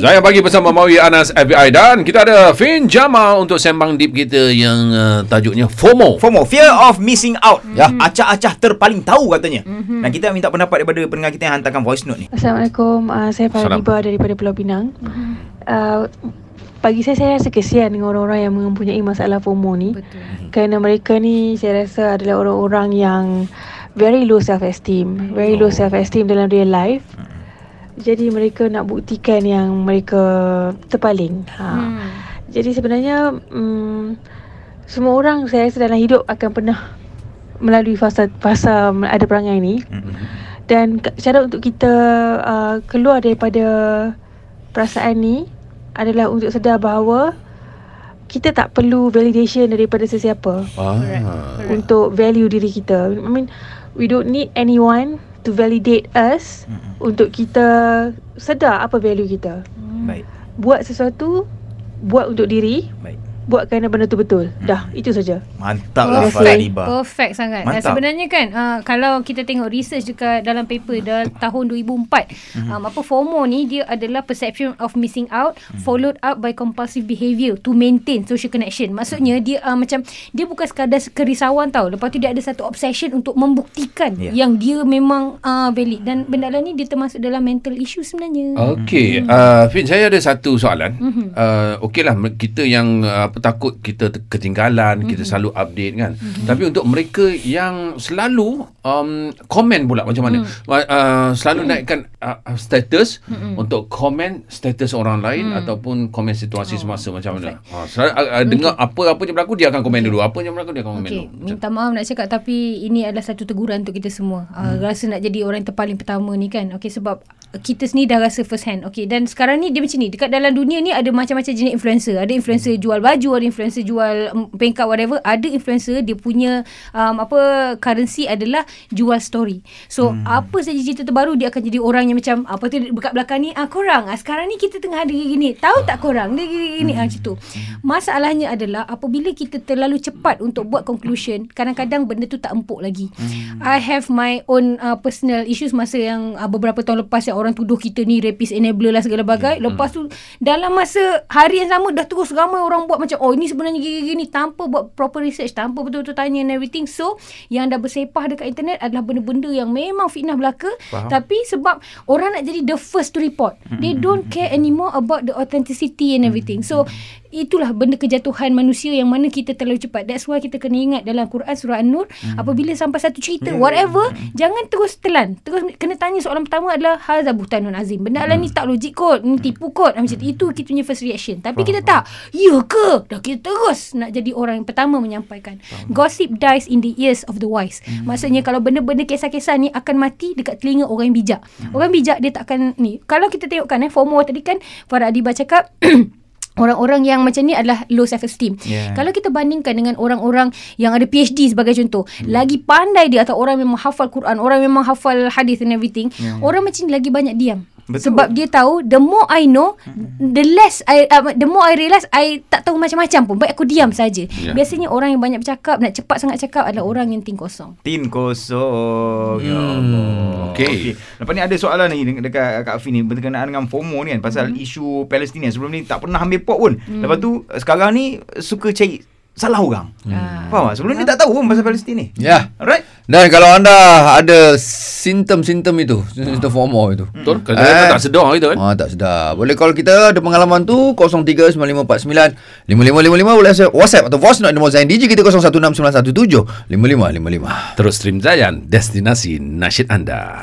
Saya bagi bersama Mawi Anas FBI dan kita ada Fin Jamal untuk sembang deep kita yang uh, tajuknya FOMO. FOMO, fear of missing out. Ya, acah-acah terpaling tahu katanya. Dan kita minta pendapat daripada pendengar kita yang hantarkan voice note ni. Assalamualaikum. Uh, saya. Farah daripada Pulau Pinang. Uh, bagi saya, saya rasa kesian dengan orang-orang yang mempunyai masalah FOMO ni. Betul. Kerana mereka ni saya rasa adalah orang-orang yang very low self-esteem. Very low self-esteem dalam real life. Jadi mereka nak buktikan yang mereka terpaling. Ha. Hmm. Jadi sebenarnya um, semua orang saya rasa dalam hidup akan pernah melalui fasa fasa ada perangai ni. Dan ka- cara untuk kita uh, keluar daripada perasaan ni adalah untuk sedar bahawa kita tak perlu validation daripada sesiapa Ah. untuk value diri kita. I mean, we don't need anyone to validate us untuk kita sedar apa value kita. Baik. Buat sesuatu, buat untuk diri, Baik. Buat kerana benda tu betul. Dah, itu saja. Mantap lah kasih. Farah Iba. Perfect sangat. Mantap. sebenarnya kan uh, kalau kita tengok research dekat dalam paper dalam tahun 2004 Mhm. um, apa FOMO ni dia adalah perception of missing out Mhm. followed up by compulsive behaviour to maintain social connection. Maksudnya dia uh, macam dia bukan sekadar kerisauan tau. Lepas tu dia ada satu obsession untuk membuktikan Ya. yang dia memang uh, valid dan benda lain ni dia termasuk dalam mental issue sebenarnya. Okey, uh, Fin saya ada satu soalan. Mhm. Uh, Okeylah kita yang uh, apa takut kita ketinggalan, kita Mhm. selalu update kan. Tapi untuk mereka yang selalu um, komen pula macam mana? Mhm. Uh, selalu naikkan uh, uh, status untuk komen status orang lain Mhm. ataupun komen situasi Oh, semasa macam mana? Uh, selalu, uh, uh, dengar apa-apa yang berlaku dia akan komen dulu. Apa yang berlaku dia akan komen Okey, dulu. Minta maaf nak cakap tapi ini adalah satu teguran untuk kita semua. Uh, rasa nak jadi orang yang terpaling pertama ni kan. Okey sebab kita sendiri dah rasa first hand. Okey dan sekarang ni dia macam ni. Dekat dalam dunia ni ada macam-macam jenis influencer. Ada influencer jual baju, ada influencer jual pengkat whatever. Ada influencer dia punya um, apa currency adalah jual story. So hmm. apa saja cerita terbaru dia akan jadi orang yang macam apa tu dekat belakang ni ah korang ah sekarang ni kita tengah ada gini. Tahu tak korang dia gini-gini ah macam tu. Masalahnya adalah apabila kita terlalu cepat untuk buat conclusion, kadang-kadang benda tu tak empuk lagi. I have my own uh, personal issues masa yang uh, beberapa tahun lepas yang orang tuduh kita ni rapist enabler lah segala bagai. Lepas tu dalam masa hari yang sama dah terus ramai orang buat macam oh ini sebenarnya gini-gini tanpa buat proper research, tanpa betul-betul tanya and everything. So yang dah bersepah dekat internet adalah benda-benda yang memang fitnah belaka Faham. tapi sebab orang nak jadi the first to report. They don't care anymore about the authenticity and everything. So itulah benda kejatuhan manusia yang mana kita terlalu cepat. That's why kita kena ingat dalam Quran surah An-Nur apabila sampai satu cerita whatever jangan terus telan. Terus kena tanya soalan pertama adalah hadza buhtanun azim. Benda mm. ni tak logik kot, ni tipu kot. Macam tu. itu kita punya first reaction. Tapi kita tak. Ya ke? Dah kita terus nak jadi orang yang pertama menyampaikan. Gossip dies in the ears of the wise. Maksudnya kalau benda-benda kisah-kisah ni akan mati dekat telinga orang yang bijak. Orang bijak dia tak akan ni. Kalau kita tengokkan eh FOMO tadi kan Farah Adiba cakap Orang-orang yang macam ni adalah low self esteem. Yeah. Kalau kita bandingkan dengan orang-orang yang ada PhD sebagai contoh, hmm. lagi pandai dia atau orang memang hafal Quran, orang memang hafal hadis and everything, Yeah. orang macam ni lagi banyak diam. Betul. Sebab dia tahu the more I know, the less I uh, the more I realise I tak tahu macam-macam pun. Baik aku diam saja. Ya. Biasanya orang yang banyak bercakap, nak cepat sangat cakap adalah orang yang tin kosong. Tin kosong. Ya Allah. okey. Lepas ni ada soalan lagi dekat, dekat Kak Afin ni berkenaan dengan FOMO ni kan pasal isu Palestin Sebelum ni tak pernah ambil pot pun. Lepas tu sekarang ni suka cari salah orang. Ah. Faham tak? Sebelum ni tak tahu pun pasal Palestin ni. Ya. Alright? Dan kalau anda ada simptom-simptom itu, simptom FOMO itu. Betul? Kadang-kadang Eh. tak sedar kita kan? Ah, tak sedar. Boleh call kita ada pengalaman tu 0395495555 boleh WhatsApp atau voice note nombor Zain DJ kita 0169175555. Terus stream Zayan, destinasi nasyid anda.